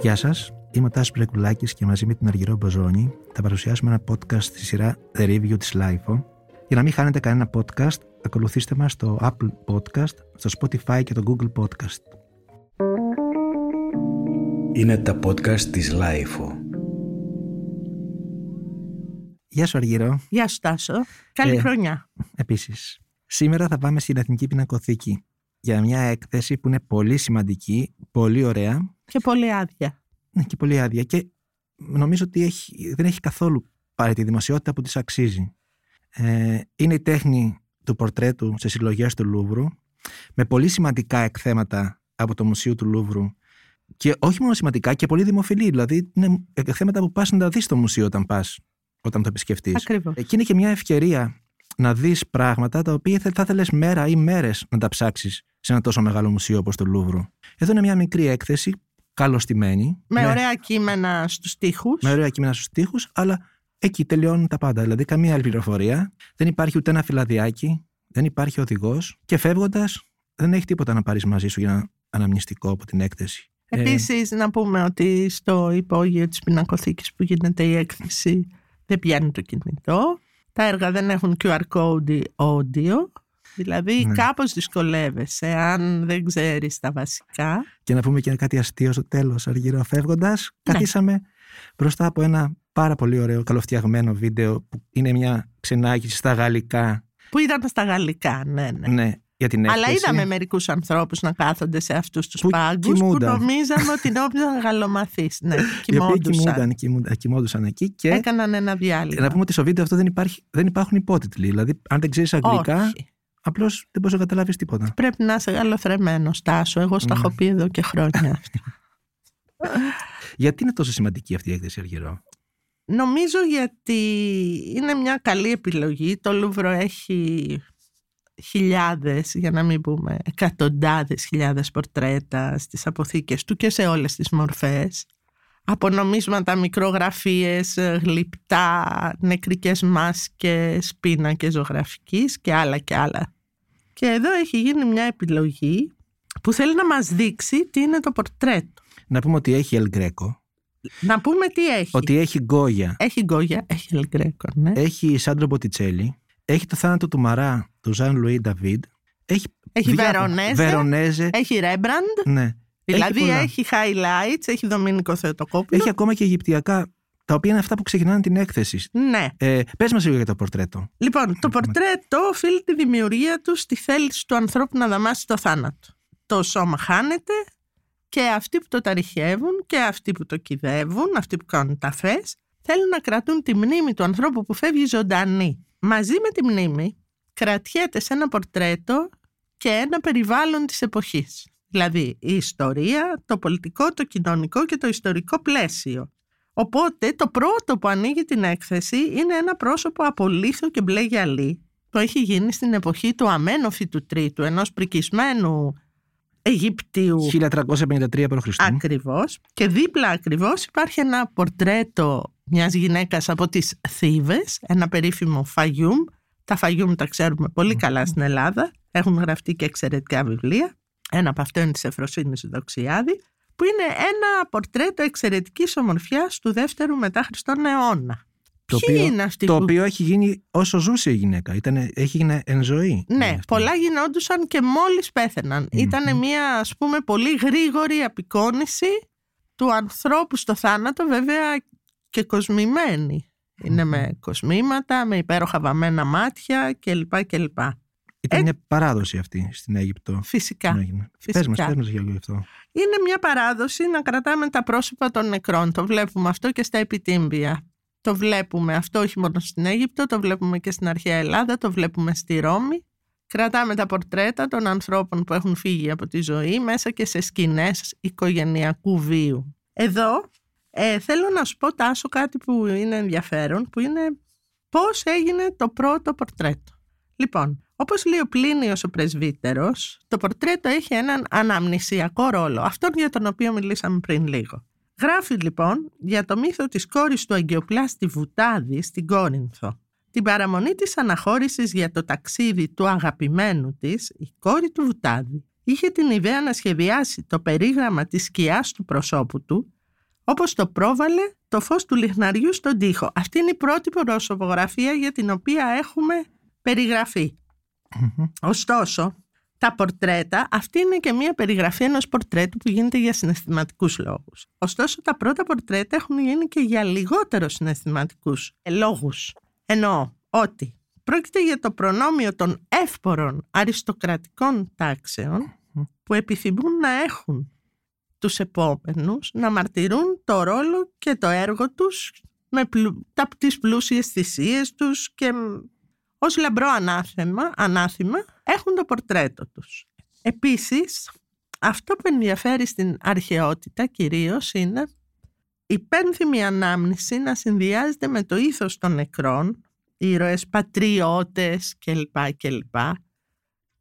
Γεια σας, είμαι ο Τάσος Μπρεκουλάκη και μαζί με την Αργυρό Μποζόνη θα παρουσιάσουμε ένα podcast στη σειρά The Review της LIFO. Για να μην χάνετε κανένα podcast, ακολουθήστε μας στο Apple Podcast, στο Spotify και το Google Podcast. Είναι τα podcast της LIFO. Γεια σου Αργυρό. Γεια σου Τάσο. Καλή Ε, χρονιά. Επίσης, σήμερα θα πάμε στην Εθνική Πινακοθήκη για μια έκθεση που είναι πολύ σημαντική, πολύ ωραία Και πολύ άδεια. ναι, και πολύ άδεια και νομίζω ότι έχει, δεν έχει καθόλου πάρει τη δημοσιότητα που της αξίζει. Ε, είναι η τέχνη του πορτρέτου σε συλλογές του Λούβρου με πολύ σημαντικά εκθέματα από το Μουσείο του Λούβρου και όχι μόνο σημαντικά και πολύ δημοφιλή. Δηλαδή είναι εκθέματα που πας να τα δεις στο μουσείο όταν πας, όταν το επισκεφτείς. Ακριβώς. Εκεί είναι και μια ευκαιρία να δεις πράγματα τα οποία θα, θα ήθελες μέρα ή μέρες να τα ψάξεις σε ένα τόσο μεγάλο μουσείο όπως το Λούβρου. Εδώ είναι μια μικρή έκθεση, καλωστημένη. Με ωραία κείμενα στους τοίχους. με ωραία κείμενα στους τοίχους, αλλά εκεί τελειώνουν τα πάντα. Δηλαδή καμία άλλη πληροφορία, δεν υπάρχει ούτε ένα φυλαδιάκι, δεν υπάρχει οδηγός και φεύγοντας δεν έχει τίποτα να πάρεις μαζί σου για ένα αναμνηστικό από την έκθεση. Ε, Επίσης να πούμε ότι στο υπόγειο της πινακοθήκης που γίνεται η έκθεση δεν πιάνει το κινητό. Τα έργα δεν έχουν QR code ή audio. Δηλαδή Ναι. κάπως δυσκολεύεσαι αν δεν ξέρεις τα βασικά. Και να πούμε και κάτι αστείο στο τέλος, αργυρό φεύγοντας, Ναι. καθίσαμε μπροστά από ένα πάρα πολύ ωραίο καλοφτιαγμένο βίντεο που είναι μια ξενάγηση στα γαλλικά, Που ήταν στα γαλλικά, ναι, ναι. ναι, για την έκθεση. Αλλά είδαμε μερικούς ανθρώπους να κάθονται σε αυτούς τους Που πάγκους που κοιμούνταν. νομίζαμε ότι νόμιζαν γαλλομαθείς. Ναι, Οι οποίοι κοιμόντουσαν. κοιμούνταν, κοιμούνταν, κοιμόντουσαν εκεί και Έκαναν ένα διάλειμμα. να πούμε ότι στο βίντεο αυτό δεν, υπάρχει, δεν υπάρχουν υπότιτλοι. Δηλαδή, αν δεν ξέρεις αγγλικά, Όχι. Απλώς δεν μπορείς να καταλάβεις τίποτα. Πρέπει να είσαι γαλοθρεμένο, Τάσο. Εγώ στα Ναι. έχω πει εδώ και χρόνια. Γιατί είναι τόσο σημαντική αυτή η έκθεση, Αργυρό; Νομίζω γιατί είναι μια καλή επιλογή. Το Λούβρο έχει χιλιάδες, για να μην πούμε εκατοντάδες χιλιάδες πορτρέτα στις αποθήκες του και σε όλες τις μορφές. Από νομίσματα, μικρογραφίες, ε, γλυπτά, νεκρικές μάσκες, πίνακες ζωγραφικής και άλλα και άλλα. Και εδώ έχει γίνει μια επιλογή που θέλει να μας δείξει τι είναι το πορτρέτο. Να πούμε ότι έχει El Greco, Να πούμε τι έχει. ότι έχει Γκόγια, Έχει Γκόγια, έχει Ελγκρέκο, ναι. έχει Σάντρο Μποτιτσέλη, έχει το θάνατο του Μαρά του Ζαν Λουί Νταβίδ, έχει, Έχει διάφορα- Βερονέζε. Βερονέζε, Έχει Ρέμπραντ, ναι. Δηλαδή πολλά. έχει, highlights, έχει Δομήνικο Θεοτοκόπουλο. Έχει ακόμα και Αιγυπτιακά, τα οποία είναι αυτά που ξεκινάνε την έκθεση. Ναι. Ε, πες μας λίγο για το πορτρέτο. Λοιπόν, το πορτρέτο οφείλει τη δημιουργία του στη θέληση του ανθρώπου να δαμάσει το θάνατο. Το σώμα χάνεται και αυτοί που το ταριχεύουν και αυτοί που το κυδεύουν, αυτοί που κάνουν τα φες, θέλουν να κρατούν τη μνήμη του ανθρώπου που φεύγει ζωντανή. Μαζί με τη μνήμη κρατιέται σε ένα πορτρέτο και ένα περιβάλλον της εποχής. Δηλαδή η ιστορία, το πολιτικό, το κοινωνικό και το ιστορικό πλαίσιο. Οπότε το πρώτο που ανοίγει την έκθεση είναι ένα πρόσωπο από λίθο και μπλε γυαλί που έχει γίνει στην εποχή του Αμένοφη του Τρίτου, ενός πρικισμένου Αιγυπτίου 1353 π.Χ. ακριβώς και δίπλα ακριβώς υπάρχει ένα πορτρέτο μιας γυναίκας από τις Θήβες, ένα περίφημο Φαγιούμ. Τα Φαγιούμ τα ξέρουμε πολύ καλά στην Ελλάδα, έχουν γραφτεί και εξαιρετικά βιβλία. Ένα από αυτό είναι της Εφροσύνης Δοξιάδη, που είναι ένα πορτρέτο εξαιρετικής ομορφιάς του δεύτερου μετά Χριστόν αιώνα. Το Ποιοι οποίο- είναι αυτοί Το που... οποίο έχει γίνει όσο ζούσε η γυναίκα. Ήτανε, έχει γίνει εν ζωή. Ναι, αυτή. πολλά γινόντουσαν και μόλις πέθαιναν. Ήταν μια ας πούμε πολύ γρήγορη απεικόνηση του ανθρώπου στο θάνατο βέβαια και κοσμημένη. Είναι με κοσμήματα, με υπέροχα βαμμένα μάτια κλπ. κλπ. Ήταν Ε- μια παράδοση αυτή στην Αίγυπτο. Φυσικά. που έγινε. φυσικά. Πες μας, πες μας για γι' αυτό. Είναι μια παράδοση να κρατάμε τα πρόσωπα των νεκρών. Το βλέπουμε αυτό και στα επιτύμπια. Το βλέπουμε αυτό όχι μόνο στην Αίγυπτο, το βλέπουμε και στην αρχαία Ελλάδα, το βλέπουμε στη Ρώμη. Κρατάμε τα πορτρέτα των ανθρώπων που έχουν φύγει από τη ζωή μέσα και σε σκηνές οικογενειακού βίου. Εδώ ε, θέλω να σου πω Τάσο κάτι που είναι ενδιαφέρον, που είναι πώς έγινε το πρώτο πορτρέτο. Λοιπόν, όπως λέει ο Πλίνιος ο πρεσβύτερος, το πορτρέτο έχει έναν αναμνησιακό ρόλο, αυτόν για τον οποίο μιλήσαμε πριν λίγο. Γράφει λοιπόν για το μύθο της κόρης του Αγκιοπλάστη Βουτάδη στην Κόρινθο. Την παραμονή της αναχώρησης για το ταξίδι του αγαπημένου της, η κόρη του Βουτάδη είχε την ιδέα να σχεδιάσει το περίγραμμα της σκιάς του προσώπου του όπως το πρόβαλε το φως του λιχναριού στον τοίχο. Αυτή είναι η πρώτη προσωπογραφία για την οποία έχουμε περιγραφή. Ωστόσο, τα πορτρέτα, αυτή είναι και μια περιγραφή ενός πορτρέτου που γίνεται για συναισθηματικούς λόγους. Ωστόσο, τα πρώτα πορτρέτα έχουν γίνει και για λιγότερο συναισθηματικούς λόγους. Εννοώ ότι πρόκειται για το προνόμιο των εύπορων αριστοκρατικών τάξεων που επιθυμούν να έχουν τους επόμενους να μαρτυρούν το ρόλο και το έργο τους με πλου, τα, τις πλούσιες θυσίες τους και ως λαμπρό ανάθεμα, ανάθημα έχουν το πορτρέτο τους. Επίσης, αυτό που ενδιαφέρει στην αρχαιότητα κυρίως είναι η πένθυμη ανάμνηση να συνδυάζεται με το ήθος των νεκρών, ήρωες, πατριώτες κλπ. κλπ.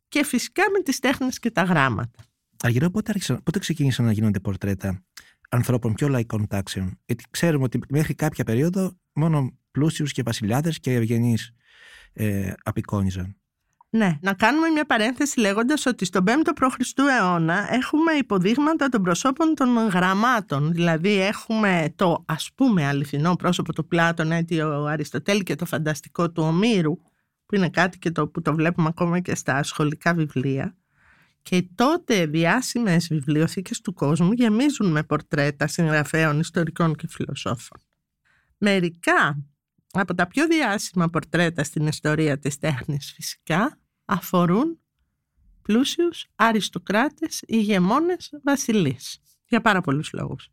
Και φυσικά με τις τέχνες και τα γράμματα. Αργυρό, πότε, άρχισαν, πότε ξεκίνησαν να γίνονται πορτρέτα ανθρώπων πιο λαϊκών τάξεων; Γιατί ξέρουμε ότι μέχρι κάποια περίοδο μόνο πλούσιους και βασιλιάδες και ευγενείς ε, απεικόνιζαν. Ναι, να κάνουμε μια παρένθεση λέγοντας ότι στον 5ο π.Χ. αιώνα έχουμε υποδείγματα των προσώπων των γραμμάτων. Δηλαδή έχουμε το ας πούμε αληθινό πρόσωπο του Πλάτων, ο Αριστοτέλη και το φανταστικό του Ομήρου, που είναι κάτι και το, που το βλέπουμε ακόμα και στα σχολικά βιβλία. Και τότε διάσημες βιβλιοθήκες του κόσμου γεμίζουν με πορτρέτα συγγραφέων, ιστορικών και φιλοσόφων. Μερικά από τα πιο διάσημα πορτρέτα στην ιστορία της τέχνης φυσικά αφορούν πλούσιους αριστοκράτες ηγεμόνες βασιλείς για πάρα πολλούς λόγους.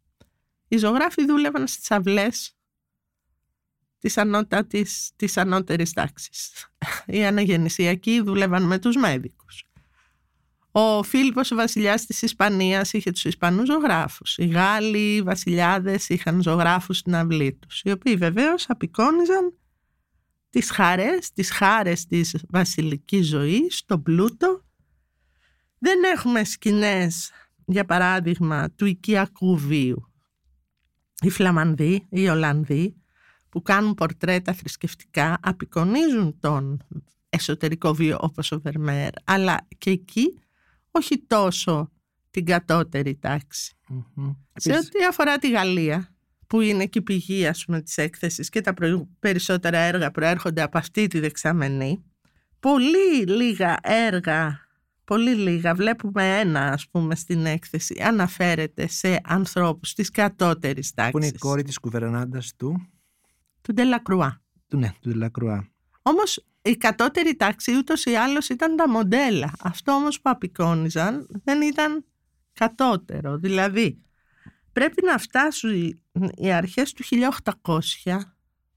Οι ζωγράφοι δούλευαν στις αυλές της, ανώτα, της, της ανώτερης τάξης. Οι αναγεννησιακοί δούλευαν με τους μέδικους. Ο Φίλιππος ο βασιλιάς της Ισπανίας είχε τους Ισπανούς ζωγράφους. Οι Γάλλοι οι βασιλιάδες είχαν ζωγράφους στην αυλή τους, οι οποίοι βεβαίως απεικόνιζαν τις χαρές, τις χάρες της βασιλικής ζωής, τον πλούτο. Δεν έχουμε σκηνές, για παράδειγμα, του οικιακού βίου. Οι Φλαμανδοί, οι Ολλανδοί, που κάνουν πορτρέτα θρησκευτικά, απεικονίζουν τον εσωτερικό βίο όπως ο Βερμέρ, αλλά και εκεί όχι τόσο την κατώτερη Σε ό,τι αφορά τη Γαλλία, που είναι και η πηγή ας πούμε, της έκθεσης και τα περισσότερα έργα προέρχονται από αυτή τη δεξαμενή, πολύ λίγα έργα, πολύ λίγα, βλέπουμε ένα ας πούμε στην έκθεση, αναφέρεται σε ανθρώπους της κατώτερης τάξης. Που είναι η κόρη της κουβερνάντας του... Του Ντελακρουά. Του, ναι, του Ντελακρουά. Όμως η κατώτερη τάξη ούτως ή άλλως ήταν τα μοντέλα. Αυτό όμως που απεικόνιζαν δεν ήταν κατώτερο. Δηλαδή πρέπει να φτάσουν οι αρχές του 1800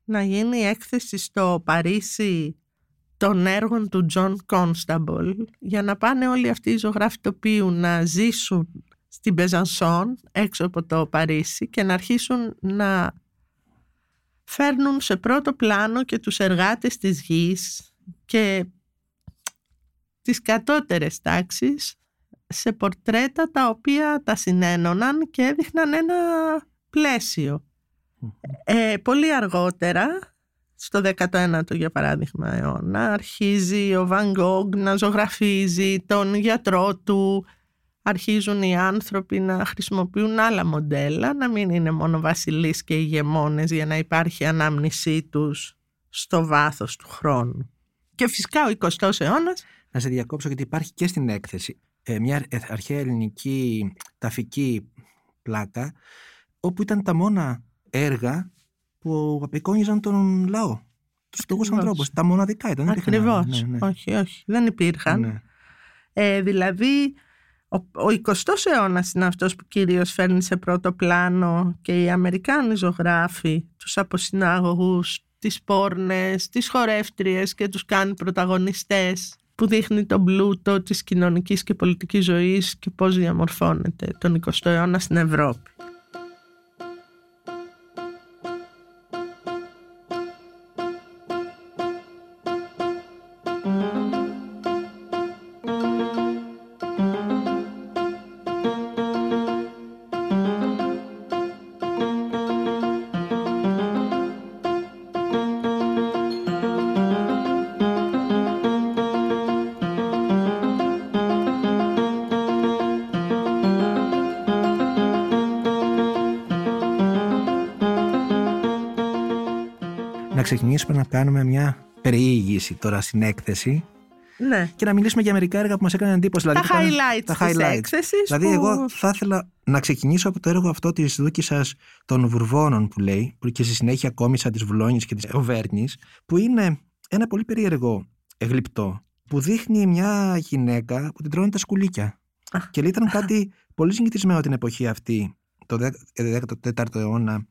να γίνει έκθεση στο Παρίσι των έργων του Τζον Κόνσταμπολ για να πάνε όλοι αυτοί οι ζωγράφοι τοπίου να ζήσουν στην Μπεζανσόν έξω από το Παρίσι και να αρχίσουν να φέρνουν σε πρώτο πλάνο και τους εργάτες της γης και τις κατώτερες τάξεις σε πορτρέτα τα οποία τα συνένωναν και έδειχναν ένα πλαίσιο. Ε, πολύ αργότερα, στο 19ο για παράδειγμα αιώνα, αρχίζει ο Βαν να ζωγραφίζει τον γιατρό του, αρχίζουν οι άνθρωποι να χρησιμοποιούν άλλα μοντέλα, να μην είναι μόνο βασιλείς και ηγεμόνες για να υπάρχει ανάμνησή τους στο βάθος του χρόνου. Και φυσικά ο 20ος αιώνας... Να σε διακόψω γιατί υπάρχει και στην έκθεση ε, μια αρχαία ελληνική ταφική πλάκα όπου ήταν τα μόνα έργα που απεικόνιζαν τον λαό. Τους φτωχούς ανθρώπους. Τα μοναδικά ήταν. Ακριβώς. Ναι, ναι. Όχι, όχι. Δεν υπήρχαν. Ναι. Ε, δηλαδή ο, ο 20ος αιώνας είναι αυτός που κυρίως φέρνει σε πρώτο πλάνο και οι Αμερικάνοι ζωγράφοι, τους αποσυνάγωγους, τις πόρνες, τις χορεύτριες και τους κάνει πρωταγωνιστές που δείχνει τον πλούτο της κοινωνικής και πολιτικής ζωής και πώς διαμορφώνεται τον 20ο αιώνα στην Ευρώπη. Ξεκινήσουμε να κάνουμε μια περιήγηση τώρα στην έκθεση Ναι. και να μιλήσουμε για μερικά έργα που μας έκαναν εντύπωση. Τα Δηλαδή, που ήταν- highlights τα της highlights. έκθεσης Δηλαδή, που- εγώ θα ήθελα να ξεκινήσω από το έργο αυτό της δούκη σα των Βουρβώνων που λέει, που και στη συνέχεια κόμισα της Βουλόνης και της Οβέρνη, που είναι ένα πολύ περίεργο γλυπτό που δείχνει μια γυναίκα που την τρώνε τα σκουλίκια. Α. Και λέει, ήταν κάτι πολύ συνηθισμένο την εποχή αυτή, το 14ο αιώνα,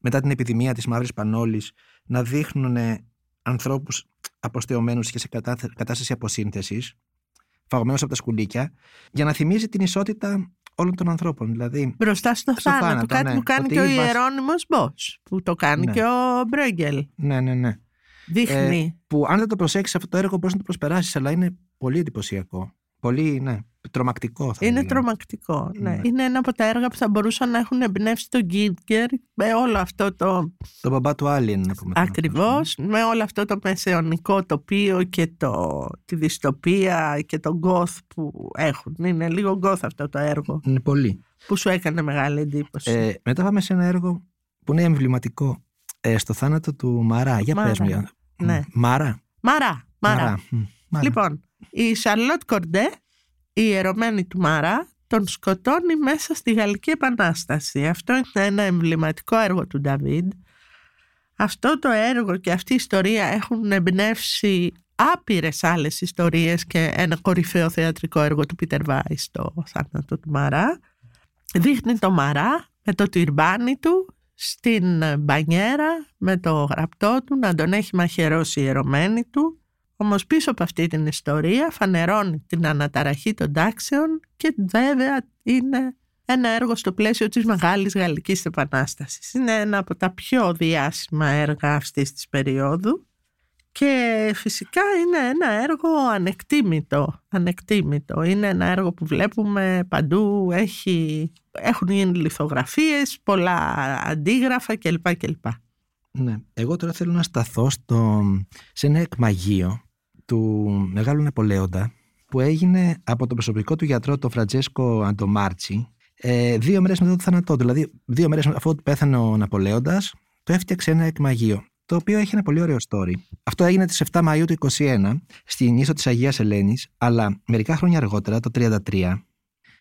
μετά την επιδημία της μαύρης πανόλης, να δείχνουν ανθρώπους αποστεωμένους και σε κατάθε- κατάσταση αποσύνθεσης, φαγωμένους από τα σκουλίκια, για να θυμίζει την ισότητα όλων των ανθρώπων. Δηλαδή, Μπροστά στο, Στο θάνατο, θάνατο, κάτι ναι. που κάνει Ότι και ο η βασ- Ιερώνυμος Μπός, που το κάνει Ναι. και ο Μπρέγκελ. ναι, ναι, ναι. Δείχνει. Που αν δεν το προσέξεις αυτό το έργο, μπορείς να το προσπεράσεις, αλλά είναι πολύ εντυπωσιακό. Πολύ, ναι, τρομακτικό θα είναι έλεγα. τρομακτικό. Ναι. Ναι. Είναι ένα από τα έργα που θα μπορούσαν να έχουν εμπνεύσει τον Γκίτγκερ με όλο αυτό το Το μπαμπά του Άλιν, να πούμε. ακριβώς, με όλο αυτό το μεσαιωνικό τοπίο και το, τη δυστοπία και το γκοθ που έχουν. Είναι λίγο γκοθ αυτό το έργο Είναι πολύ. που σου έκανε μεγάλη εντύπωση. Ε, μετά πάμε σε ένα έργο που είναι εμβληματικό. Ε, στο θάνατο του Μαρά. Για Μάρα. πες μου. για- Ναι. Μάρα. Μαρά, Μαρά. Μ, Μάρα. Λοιπόν, η Σαρλότ Κορντέ, η ερωμένη του Μαρά, τον σκοτώνει μέσα στη Γαλλική Επανάσταση. Αυτό είναι ένα εμβληματικό έργο του Νταβίντ. Αυτό το έργο και αυτή η ιστορία έχουν εμπνεύσει άπειρες άλλες ιστορίες και ένα κορυφαίο θεατρικό έργο του Πίτερ Βάις στο θάνατο του Μαρά. Δείχνει το Μαρά με το τυρμπάνι του στην μπανιέρα με το γραπτό του να τον έχει μαχαιρώσει η ερωμένη του όμως πίσω από αυτή την ιστορία φανερώνει την αναταραχή των τάξεων και βέβαια είναι ένα έργο στο πλαίσιο της Μεγάλης Γαλλικής Επανάστασης. Είναι ένα από τα πιο διάσημα έργα αυτής της περίοδου και φυσικά είναι ένα έργο ανεκτήμητο. ανεκτήμητο. Είναι ένα έργο που βλέπουμε παντού, έχει, έχουν γίνει λιθογραφίες, πολλά αντίγραφα κλπ. κλπ. Ναι. Εγώ τώρα θέλω να σταθώ στο, σε ένα εκμαγείο του Μεγάλου Ναπολέοντα που έγινε από τον προσωπικό του γιατρό, τον Φραντζέσκο Αντομάρτσι, ε, δύο μέρες μετά το θάνατό του. Δηλαδή, δύο μέρες αφού πέθανε ο Ναπολέοντας, το έφτιαξε ένα εκμαγείο, το οποίο έχει ένα πολύ ωραίο story. Αυτό έγινε τις 7 Μαΐου του 21 στην ίσο της Αγίας Ελένης, αλλά μερικά χρόνια αργότερα, το 33,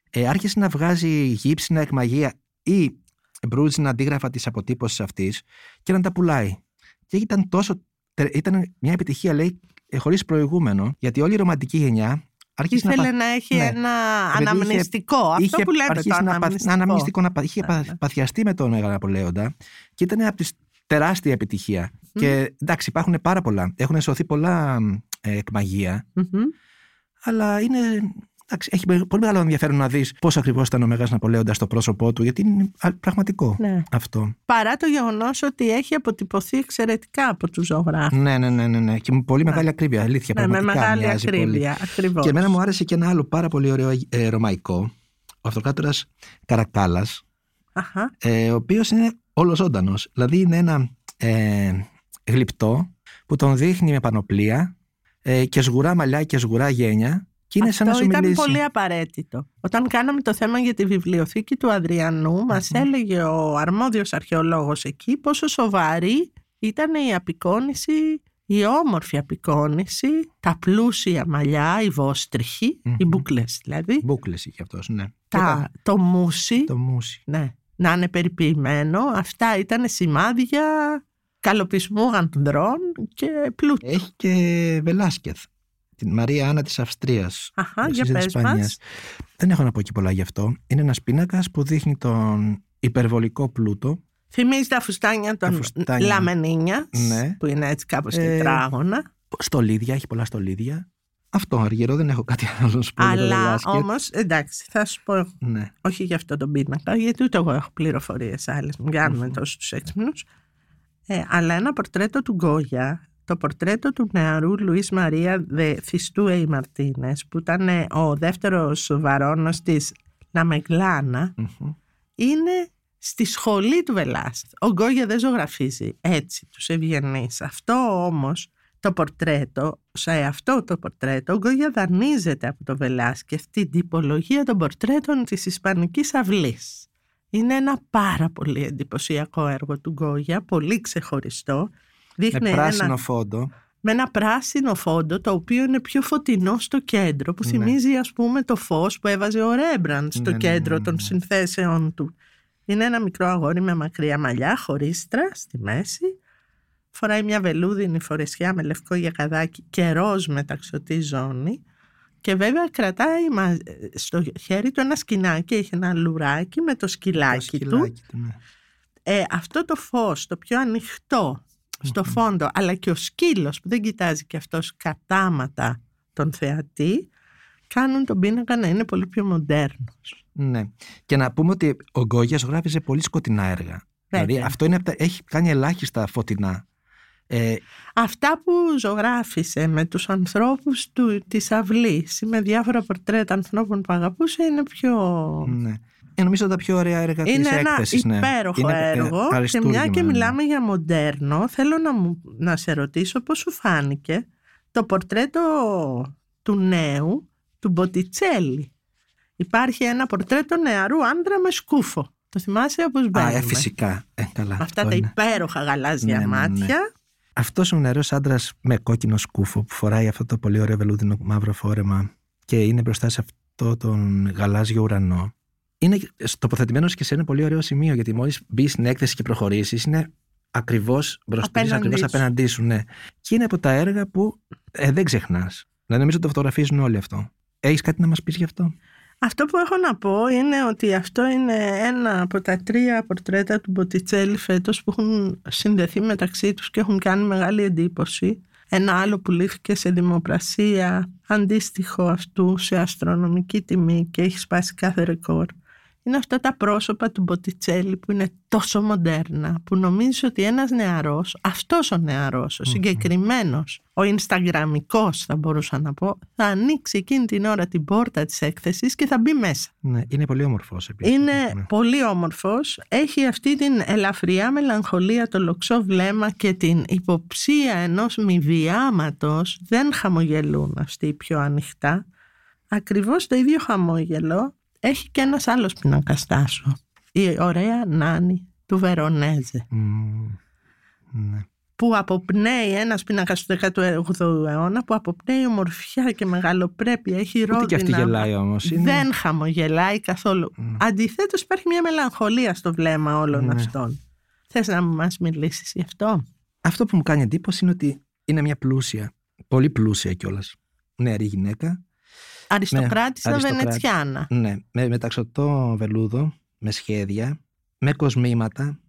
ε, άρχισε να βγάζει γύψινα εκμαγεία ή μπρούζινα αντίγραφα της αποτύπωσης αυτής και να τα πουλάει. Και ήταν τόσο. τε- Ήταν μια επιτυχία, λέει, ε, χωρίς προηγούμενο, γιατί όλη η ρομαντική γενιά άρχισε να, Ήθελε πα- να έχει ναι. ένα Επειδή είχε- αναμνηστικό. Αυτό είχε που λέμε το αρχίσει να, πα- αναμνηστικό. να αναμνηστικό, να πα- είχε Ναι, πα- ναι. παθιαστεί με τον Μέγα Ναπολέοντα και ήταν από τη τεράστια επιτυχία. Και εντάξει, υπάρχουν πάρα πολλά. Έχουν σωθεί πολλά μ, ε, εκμαγεία, Μμμ. αλλά είναι. Εντάξει, έχει με- πολύ μεγάλο ενδιαφέρον να δεις πώς ακριβώς ήταν ο Μέγας Ναπολέοντας στο πρόσωπό του, γιατί είναι α, πραγματικό Ναι. αυτό. Παρά το γεγονός ότι έχει αποτυπωθεί εξαιρετικά από τους ζωγράφους. Ναι, ναι, ναι, ναι, ναι. Και με πολύ μεγάλη ακρίβεια, αλήθεια. Ναι, με πραγματικά μεγάλη μοιάζει πολύ. ακρίβεια. Ακριβώς. Και εμένα μου άρεσε και ένα άλλο πάρα πολύ ωραίο ε, ρωμαϊκό, ο αυτοκράτορας Καρακάλας, Αχα. ε, ο οποίος είναι όλος ζωντανός. Δηλαδή είναι ένα ε, γλυπτό που τον δείχνει με πανοπλία ε, και σγουρά μαλλιά και σγουρά γένια. Και είναι σαν να Αυτό σου ήταν μιλήσει. πολύ απαραίτητο. Όταν κάναμε το θέμα για τη βιβλιοθήκη του Αδριανού, μας έλεγε ο αρμόδιος αρχαιολόγος εκεί πόσο σοβαρή ήταν η απεικόνηση, η όμορφη απεικόνηση, τα πλούσια μαλλιά, οι βοστριχοι Μμμ. οι μπουκλές δηλαδή, Μπούκλε είχε αυτός, ναι. Και τα, το μουσι, Το μουσι. ναι, να είναι περιποιημένο. Αυτά ήταν σημάδια καλοπισμού ανδρών και πλούτου. Έχει και Βελάσκεθ. Την Μαρία Άννα της Αυστρίας. Αχα, για πες μας. Δεν έχω να πω και πολλά γι' αυτό. Είναι ένας πίνακας που δείχνει τον υπερβολικό πλούτο. Θυμίζει τα φουστάνια των φουστάνια. Λαμενίνια, Ναι. που είναι έτσι κάπως Ε, τετράγωνα. Στολίδια, έχει πολλά στολίδια. Αυτό αργυρό, δεν έχω κάτι άλλο να σου πω. για το Αλλά Βελάσκεθ. όμως, εντάξει, θα σου πω, Ναι. όχι για αυτό τον πίνακα, γιατί ούτε εγώ έχω πληροφορίες άλλες, μην κάνουμε Μμμ. τόσο τους έξυπνους. Ε, αλλά ένα πορτρέτο του Γκόγια, το πορτρέτο του νεαρού Λουίς Μαρία Δε Θιστού Εϊ Μαρτίνες, που ήταν ε, ο δεύτερος βαρόνος της Λαμεγκλάνα, Μμμ. είναι στη σχολή του Βελάσκεθ. Ο Γκόγια δεν ζωγραφίζει έτσι τους ευγενείς. Αυτό όμως το πορτρέτο, σε αυτό το πορτρέτο, ο Γκόγια δανείζεται από το Βελάσκεθ την τυπολογία των πορτρέτων της Ισπανικής αυλής. Είναι ένα πάρα πολύ εντυπωσιακό έργο του Γκόγια, πολύ ξεχωριστό Δείχνει Με πράσινο ένα, φόντο. με ένα πράσινο φόντο το οποίο είναι πιο φωτεινό στο κέντρο που Ναι. θυμίζει ας πούμε το φως που έβαζε ο Ρέμπραντ στο Ναι, ναι, κέντρο ναι, ναι, των ναι. συνθέσεων του. Είναι ένα μικρό αγόρι με μακριά μαλλιά, χωρίστρα στη μέση. Φοράει μια βελούδινη φορεσιά με λευκό γιακαδάκι και ροζ μεταξωτή ζώνη. Και βέβαια κρατάει μα- στο χέρι του ένα σκηνάκι, έχει ένα λουράκι με το Το σκυλάκι, του. σκυλάκι του. ναι. Ε, αυτό το φως, το πιο ανοιχτό στο φόντο, αλλά και ο σκύλος που δεν κοιτάζει και αυτός κατάματα τον θεατή, κάνουν τον πίνακα να είναι πολύ πιο μοντέρνος. Ναι. Και να πούμε ότι ο Γκόγιας γράφει πολύ σκοτεινά έργα. Δηλαδή αυτό είναι, απ' τα- έχει κάνει ελάχιστα φωτεινά. Ε, Αυτά που ζωγράφισε με τους ανθρώπους του, της αυλής ή με διάφορα πορτρέτα ανθρώπων που αγαπούσε είναι πιο... ναι. Ε, νομίζω τα πιο ωραία έργα Είναι της ένα έκθεσης. ναι. υπέροχο Είναι, ε, έργο και μια αριστούργημα, και ναι. μιλάμε για μοντέρνο θέλω να, μου, να σε ρωτήσω πώς σου φάνηκε το πορτρέτο του νέου του Μποτιτσέλη. Υπάρχει ένα πορτρέτο νεαρού άντρα με σκούφο. Το θυμάσαι όπως Α, μπαίνουμε. ε, φυσικά. Ε, καλά, Αυτά αυτό τα είναι. υπέροχα γαλάζια Ναι, ναι, ναι. μάτια. Αυτός ο νεαρός άντρας με κόκκινο σκούφο που φοράει αυτό το πολύ ωραίο βελούδινο μαύρο φόρεμα και είναι μπροστά σε αυτό τον γαλάζιο ουρανό. Είναι τοποθετημένο και σε ένα πολύ ωραίο σημείο γιατί μόλις μπεις στην έκθεση και προχωρήσεις, είναι ακριβώς μπροστά Απέναντί ακριβώς σου. απέναντί σου. Ναι. Και είναι από τα έργα που ε, δεν ξεχνάς. Δηλαδή νομίζω ότι το φωτογραφίζουν όλοι αυτό. Έχεις κάτι να μας πεις γι' αυτό; Αυτό που έχω να πω είναι ότι αυτό είναι ένα από τα τρία πορτρέτα του Μποτιτσέλη φέτος που έχουν συνδεθεί μεταξύ τους και έχουν κάνει μεγάλη εντύπωση. Ένα άλλο που λήφθηκε σε δημοπρασία αντίστοιχο αυτού σε αστρονομική τιμή και έχει σπάσει κάθε ρεκόρ. Είναι αυτά τα πρόσωπα του Μποτιτσέλη που είναι τόσο μοντέρνα που νομίζω ότι ένας νεαρός, αυτός ο νεαρός, ο συγκεκριμένος, ο Ινσταγραμμικός θα μπορούσα να πω, θα ανοίξει εκείνη την ώρα την πόρτα της έκθεσης και θα μπει μέσα. Ναι, είναι πολύ όμορφος επίσης. Είναι πολύ όμορφος, έχει αυτή την ελαφριά μελαγχολία, το λοξό βλέμμα και την υποψία ενός μη βιάματος. Δεν χαμογελούν αυτοί οι πιο ανοιχτά. Ακριβώς το ίδιο χαμόγελο έχει και ένας άλλος πινακάς τάσο. Η ωραία Νάνη του Βερονέζε ναι. που αποπνέει ένας πίνακας του 18ου αιώνα που αποπνέει ομορφιά και μεγαλοπρέπεια, έχει ρόδινα. Ούτε και αυτή γελάει όμως. Δεν χαμογελάει καθόλου. Mm. Αντιθέτως υπάρχει μια μελαγχολία στο βλέμμα όλων Ναι. αυτών. Θες να μας μιλήσεις γι' αυτό; Αυτό που μου κάνει εντύπωση είναι ότι είναι μια πλούσια, πολύ πλούσια κιόλας νεαρή γυναίκα. Αριστοκράτησα αριστοκράτη. Βενετσιάνα. Ναι, με μεταξωτό βελούδο, με σχέδια, με κοσμήματα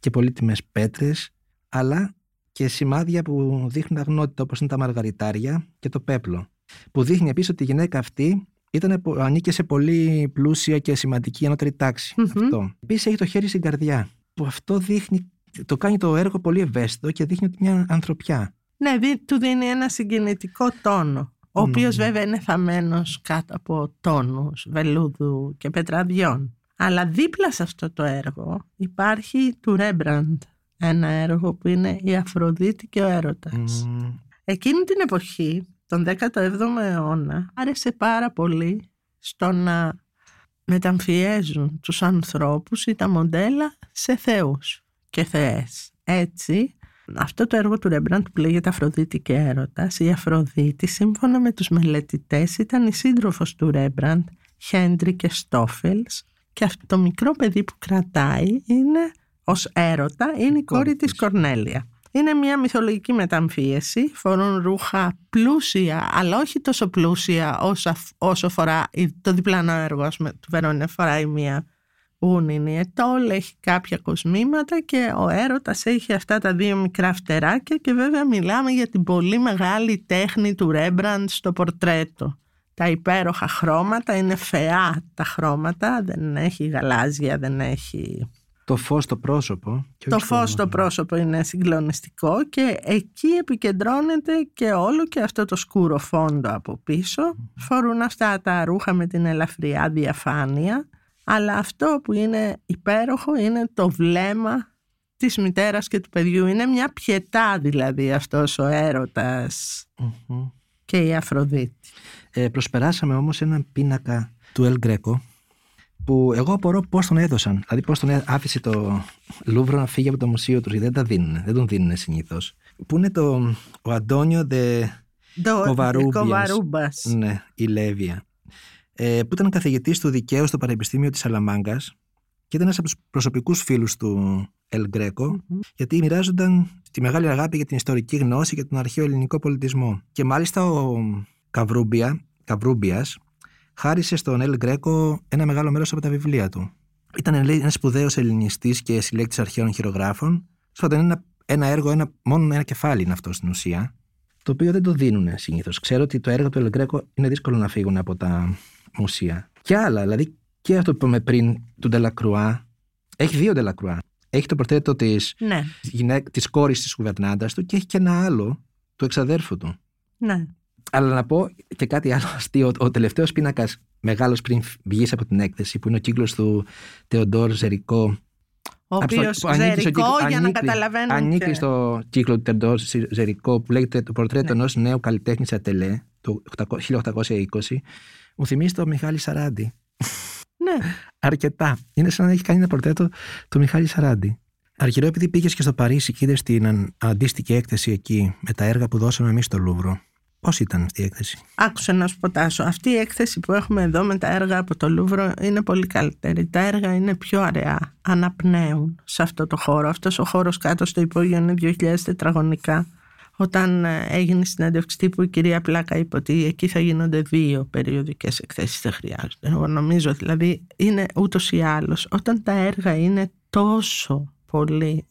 και πολύτιμες πέτρες, αλλά και σημάδια που δείχνουν αγνότητα όπως είναι τα μαργαριτάρια και το πέπλο. Που δείχνει επίσης ότι η γυναίκα αυτή ήταν, ανήκε σε πολύ πλούσια και σημαντική ανώτερη τάξη. Μμμ. Αυτό. Επίσης έχει το χέρι στην καρδιά, που αυτό δείχνει, το κάνει το έργο πολύ ευαίσθητο και δείχνει ότι μια ανθρωπιά. Ναι, δι- του δίνει ένα συγκινητικό τόνο. Ο Ναι, οποίος ναι. βέβαια είναι θαμμένος κάτω από τόνους βελούδου και πετραδιών. Αλλά δίπλα σε αυτό το έργο υπάρχει του Ρέμπραντ ένα έργο που είναι η Αφροδίτη και ο έρωτας. Μμμ. Εκείνη την εποχή, τον 17ο αιώνα, άρεσε πάρα πολύ στο να μεταμφιέζουν τους ανθρώπους ή τα μοντέλα σε θεούς και θεές. Έτσι, αυτό το έργο του Ρεμπραντ που λέγεται Αφροδίτη και Έρωτας, η Αφροδίτη, σύμφωνα με τους μελετητές, ήταν η σύντροφος του Ρέμπραντ, Χέντρι και Στόφελς, και αυτό το μικρό παιδί που κρατάει είναι ως έρωτα, είναι η κόρη κόρη της της. Κορνέλια. Είναι μια μυθολογική μεταμφίεση, φορούν ρούχα πλούσια, αλλά όχι τόσο πλούσια όσο, όσο φορά το διπλανό έργο ας πούμε, του Βερόνια φοράει μια γούνινη ετόλ, έχει κάποια κοσμήματα και ο έρωτας έχει αυτά τα δύο μικρά φτεράκια και βέβαια μιλάμε για την πολύ μεγάλη τέχνη του Ρέμπραντ στο πορτρέτο. Τα υπέροχα χρώματα είναι φεά τα χρώματα, δεν έχει γαλάζια, δεν έχει Το φως στο πρόσωπο. και το όχι φως στο πρόσωπο είναι συγκλονιστικό και εκεί επικεντρώνεται και όλο και αυτό το σκούρο φόντο από πίσω. Φορούν αυτά τα ρούχα με την ελαφριά διαφάνεια. Αλλά αυτό που είναι υπέροχο είναι το βλέμμα της μητέρας και του παιδιού. Είναι μια πιετά δηλαδή αυτός ο έρωτας Μμμ. και η Αφροδίτη. Ε, προσπεράσαμε όμως έναν πίνακα του Ελ Γκρέκο που εγώ απορώ πώς τον έδωσαν. Δηλαδή πώς τον έ- άφησε το Λούβρο να φύγει από το μουσείο του γιατί δεν τα δίνουν, δεν τον δίνουν συνήθως. που είναι το, ο Αντώνιο Δε Κοβαρούμπας. Ναι, η Λέβια. Ε, που ήταν καθηγητής του δικαίου στο Πανεπιστήμιο της Σαλαμάγκας και ήταν ένας από τους προσωπικούς φίλους του Ελ γκρεκο γιατί μοιράζονταν τη μεγάλη αγάπη για την ιστορική γνώση και τον αρχαίο ελληνικό πολιτισμό. Και μάλιστα ο Καβρούμπια, Καβρούμπιας χάρισε στον Ελ Γκρέκο ένα μεγάλο μέρος από τα βιβλία του. Ήταν ένας σπουδαίος ελληνιστής και συλλέκτης αρχαίων χειρογράφων. Σπουδαίος ένα, ένα έργο, ένα, μόνο ένα κεφάλι είναι αυτό στην ουσία, το οποίο δεν το δίνουν συνήθως. Ξέρω ότι το έργο του Ελ Γκρέκο είναι δύσκολο να φύγουν από τα μουσεία. Και άλλα, δηλαδή και αυτό που είπαμε πριν του Ντελακρουά. Έχει δύο Ντελακρουά. Έχει το πορτρέτο της ναι. της κόρης της κουβερνάντας του και έχει και ένα άλλο του εξαδέρφου του. Ναι. Αλλά να πω και κάτι άλλο αστείο. Ο τελευταίος πίνακας μεγάλος πριν βγεις από την έκθεση, που είναι ο κύκλος του Τεοντόρ Ζερικό. Ο οποίος Ζερικό, για να καταλαβαίνουμε. Ανήκει στο κύκλο του Τεοντόρ Ζερικό, που λέγεται το πορτρέτο ναι. ενός νέου καλλιτέχνη ατελιέ, το 1820. Μου θυμίζει το Μιχάλη Σαράντι. Ναι. Αρκετά. Είναι σαν να έχει κάνει ένα πορτρέτο του Μιχάλη Σαράντι. Αργυρώ, επειδή πήγες και στο Παρίσι και είδες την αντίστοιχη έκθεση εκεί με τα έργα που δώσαμε εμείς στο Λούβρο. Πώς ήταν αυτή η έκθεση, Άκουσε να σου πω, Τάσο. Αυτή η έκθεση που έχουμε εδώ με τα έργα από το Λούβρο είναι πολύ καλύτερη. Τα έργα είναι πιο αραιά. Αναπνέουν σε αυτό το χώρο. Αυτός ο χώρος κάτω στο υπόγειο είναι 2.000 τετραγωνικά. Όταν ε, έγινε συνέντευξη τύπου, η κυρία Πλάκα είπε ότι εκεί θα γίνονται δύο περιοδικές εκθέσεις. Δεν χρειάζονται. Εγώ νομίζω δηλαδή είναι ούτως ή άλλως. Όταν τα έργα είναι τόσο πολύ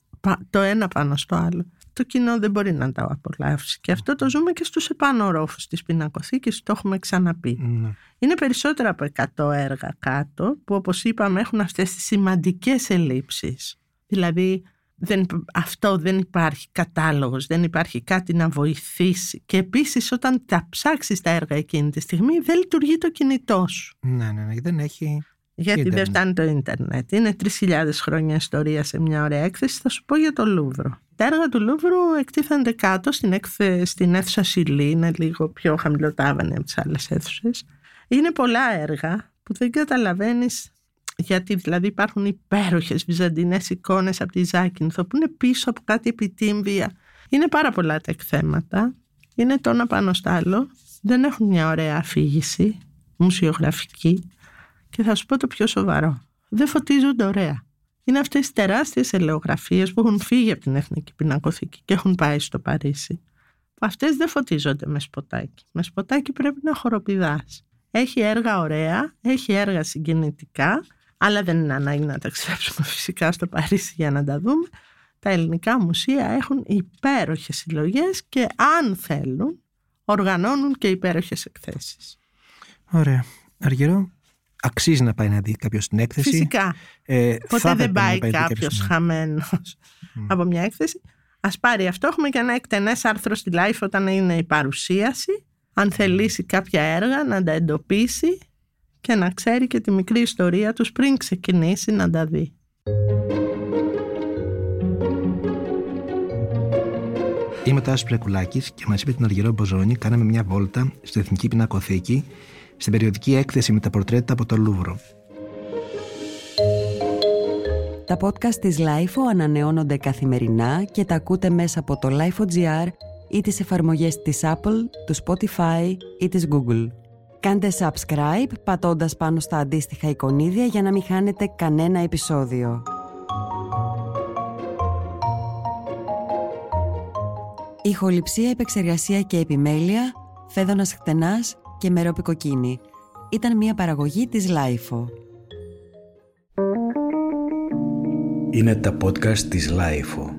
το ένα πάνω στο άλλο το κοινό δεν μπορεί να τα απολαύσει. Και αυτό το ζούμε και στους επάνω ρόφους της πινακοθήκης, το έχουμε ξαναπεί. Ναι. Είναι περισσότερα από 100 έργα κάτω, που όπως είπαμε έχουν αυτές τις σημαντικές ελλείψεις. Δηλαδή, δεν, αυτό δεν υπάρχει κατάλογος, δεν υπάρχει κάτι να βοηθήσει. Και επίσης όταν τα ψάξεις τα έργα εκείνη τη στιγμή, δεν λειτουργεί το κινητό σου. Ναι, ναι, ναι, δεν έχει... Γιατί δεν φτάνει το ίντερνετ. Είναι 3.000 χρόνια ιστορία σε μια ωραία έκθεση. Θα σου πω για το Λούβρο. Τα έργα του Λούβρου εκτίθενται κάτω στην, έκθε, στην αίθουσα Σιλή, είναι λίγο πιο χαμηλοτάβανη από τις άλλες αίθουσες. Είναι πολλά έργα που δεν καταλαβαίνεις γιατί δηλαδή υπάρχουν υπέροχες βυζαντινές εικόνες από τη Ζάκυνθο που είναι πίσω από κάτι επιτύμβια. Είναι πάρα πολλά τα εκθέματα. Είναι το ένα πάνω στο άλλο. Δεν έχουν μια ωραία αφήγηση μουσιογραφική. Και θα σου πω το πιο σοβαρό. Δεν φωτίζονται ωραία είναι αυτές οι τεράστιες ελαιογραφίες που έχουν φύγει από την Εθνική Πινακοθήκη και έχουν πάει στο Παρίσι. Αυτές δεν φωτίζονται με σποτάκι. Με σποτάκι πρέπει να χοροπηδάς. Έχει έργα ωραία, έχει έργα συγκινητικά, αλλά δεν είναι ανάγκη να τα ξέψουμε φυσικά στο Παρίσι για να τα δούμε. Τα ελληνικά μουσεία έχουν υπέροχες συλλογές και αν θέλουν οργανώνουν και υπέροχες εκθέσεις. Ωραία. Αργυρό, αξίζει να πάει να δει κάποιος την έκθεση; Φυσικά. Ε, Ποτέ δεν πάει, πάει κάποιος χαμένος από μια έκθεση. Α πάρει αυτό. Έχουμε και ένα εκτενές άρθρο στη Life όταν είναι η παρουσίαση. Αν θελήσει κάποια έργα να τα εντοπίσει και να ξέρει και τη μικρή ιστορία τους πριν ξεκινήσει να τα δει. Είμαι ο Τάσος Πρεκουλάκης και μαζί με την Αργυρό Μποζόνη κάναμε μια βόλτα στην Εθνική Πινακοθήκη στην περιοδική έκθεση με τα πορτρέτα από το Λούβρο. Τα podcast της LIFO ανανεώνονται καθημερινά και τα ακούτε μέσα από το LIFO.gr ή τις εφαρμογές της Apple, του Spotify ή της Google. Κάντε subscribe πατώντας πάνω στα αντίστοιχα εικονίδια για να μην χάνετε κανένα επεισόδιο. Ηχοληψία, επεξεργασία και επιμέλεια, Φαίδωνας Χτενάς και Μερόπη Κοκκίνη. Ήταν μια παραγωγή της LiFO. Είναι τα podcast της Λάιφο.